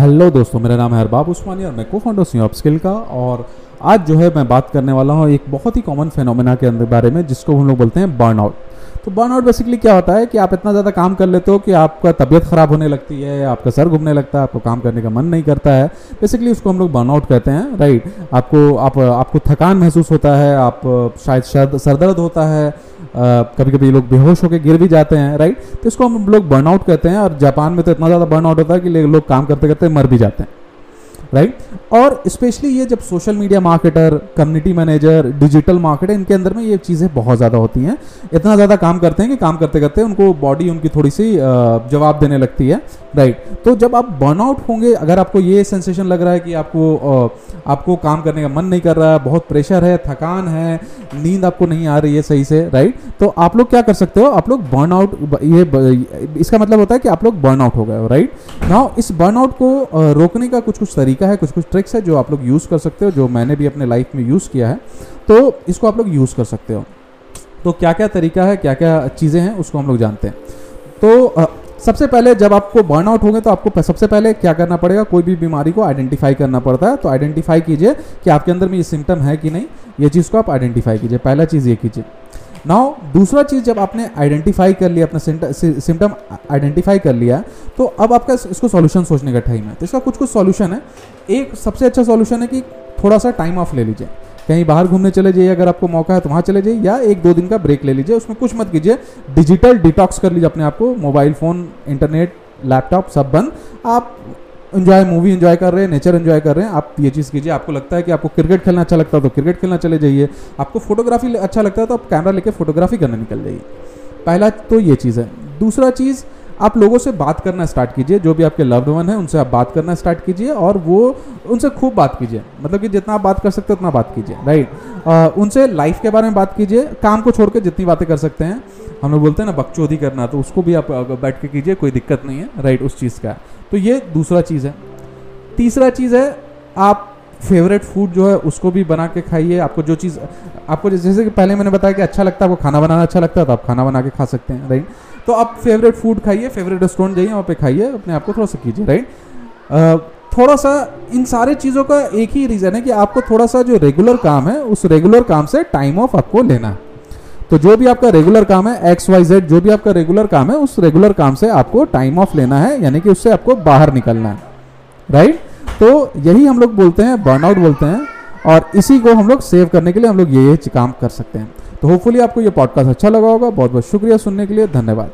Hello दोस्तों, मेरा नाम है अरबाब उस्मानी और मैं को फाउंडर सी स्किल का। और आज जो है मैं बात करने वाला हूँ एक बहुत ही कॉमन फेनोमेना के अंदर बारे में, जिसको हम लोग बोलते हैं बर्नआउट तो बर्नआउट बेसिकली क्या होता है कि आप इतना ज़्यादा काम कर लेते हो कि आपका तबीयत ख़राब होने लगती है, आपका सर घूमने लगता है, आपको काम करने का मन नहीं करता है। बेसिकली उसको हम लोग बर्नआउट कहते हैं राइट आपको, आप, आपको थकान महसूस होता है, आप, शायद सर दर्द होता है कभी कभी लोग बेहोश होकर गिर भी जाते हैं राइट तो इसको हम लोग बर्नआउट कहते हैं और जापान में तो इतना ज़्यादा बर्नआउट होता है कि लोग काम करते करते मर भी जाते हैं। राइट और स्पेशली ये जब social media marketer community manager digital marketer इनके अंदर में ये चीज़ें बहुत ज़्यादा होती हैं। इतना ज़्यादा काम करते हैं कि काम करते करते उनको बॉडी उनकी थोड़ी सी जवाब देने लगती है। राइट तो जब आप बर्नआउट होंगे, अगर आपको ये सेंसेशन लग रहा है कि आपको आपको काम करने का मन नहीं कर रहा है बहुत प्रेशर है, थकान है, नींद आपको नहीं आ रही है सही से राइट तो आप लोग क्या कर सकते हो? आप लोग बर्नआउट ये इसका मतलब होता है कि आप लोग बर्नआउट हो गए हो राइट नाउ इस बर्नआउट को रोकने का कुछ कुछ तरीका है कुछ कुछ ट्रिक्स है जो आप लोग यूज़ कर सकते हो, जो मैंने भी अपने लाइफ में यूज़ किया है। तो इसको आप लोग यूज़ कर सकते हो। तो क्या क्या तरीका है क्या क्या चीज़ें हैं, उसको हम लोग जानते हैं। तो सबसे पहले जब आपको बर्नआउट होंगे तो आपको सबसे पहले क्या करना पड़ेगा, कोई भी बीमारी को आइडेंटिफाई करना पड़ता है। तो आइडेंटिफाई कीजिए कि आपके अंदर में ये सिम्टम है कि नहीं, ये चीज़ को आप आइडेंटिफाई कीजिए। पहला चीज़ ये कीजिए। नाउ दूसरा चीज़ जब आपने आइडेंटिफाई कर लिया, अपना सिम्टम आइडेंटिफाई कर लिया तो अब आपका इसको सॉल्यूशन सोचने का टाइम है। तो इसका कुछ कुछ सॉल्यूशन है। एक सबसे अच्छा सॉल्यूशन है कि थोड़ा सा टाइम ऑफ़ ले लीजिए। कहीं बाहर घूमने चले जाइए, अगर आपको मौका है तो वहाँ चले जाइए, या एक दो दिन का ब्रेक ले लीजिए। उसमें कुछ मत कीजिए। डिजिटल डिटॉक्स कर लीजिए अपने आप को। मोबाइल फ़ोन इंटरनेट लैपटॉप सब बंद। आप इन्जॉय मूवी इन्जॉय कर रहे हैं नेचर इन्जॉय कर रहे हैं, आप ये चीज़ कीजिए। आपको लगता है कि आपको क्रिकेट खेलना अच्छा लगता है तो क्रिकेट खेलना चले जाइए। आपको फोटोग्राफी अच्छा लगता है तो आप कैमरा लेके फोटोग्राफी करने निकल जाइए। पहला तो ये चीज़ है। दूसरा चीज़, आप लोगों से बात करना स्टार्ट कीजिए, जो भी आपके लव्ड वन है, उनसे आप बात करना स्टार्ट कीजिए, और वो, उनसे खूब बात कीजिए। मतलब कि जितना आप बात कर सकते हो, उतना बात कीजिए राइट उनसे लाइफ के बारे में बात कीजिए, काम को छोड़ के जितनी बातें कर सकते हैं। हम लोग बोलते हैं ना बकचोदी करना तो उसको भी आप बैठ के कीजिए, कोई दिक्कत नहीं है राइट उस चीज़ का। तो ये दूसरा चीज़ है। तीसरा चीज़ है, आप फेवरेट फ़ूड जो है, उसको भी बना के खाइए। आपको जो चीज़, आपको जैसे कि पहले मैंने बताया कि अच्छा लगता है, आपको खाना बनाना अच्छा लगता है तो आप खाना बना के खा सकते हैं राइट तो आप फेवरेट फ़ूड खाइए फेवरेट रेस्टोरेंट जाइए, वहाँ पे खाइए, अपने आप को थोड़ा सा कीजिए राइट थोड़ा सा इन सारे चीज़ों का एक ही रीज़न है कि आपको थोड़ा सा जो रेगुलर काम है, उस रेगुलर काम से टाइम ऑफ़ आपको लेना है। तो जो भी आपका रेगुलर काम है एक्स वाई जेड जो भी आपका रेगुलर काम है, उस रेगुलर काम से आपको टाइम ऑफ़ लेना है, यानी कि उससे आपको बाहर निकलना है। राइट तो यही हम लोग बोलते हैं बर्नआउट बोलते हैं, और इसी को हम लोग सेव करने के लिए हम लोग ये ये काम कर सकते हैं। तो होपफुली आपको ये पॉडकास्ट अच्छा लगा होगा। बहुत बहुत शुक्रिया सुनने के लिए। धन्यवाद।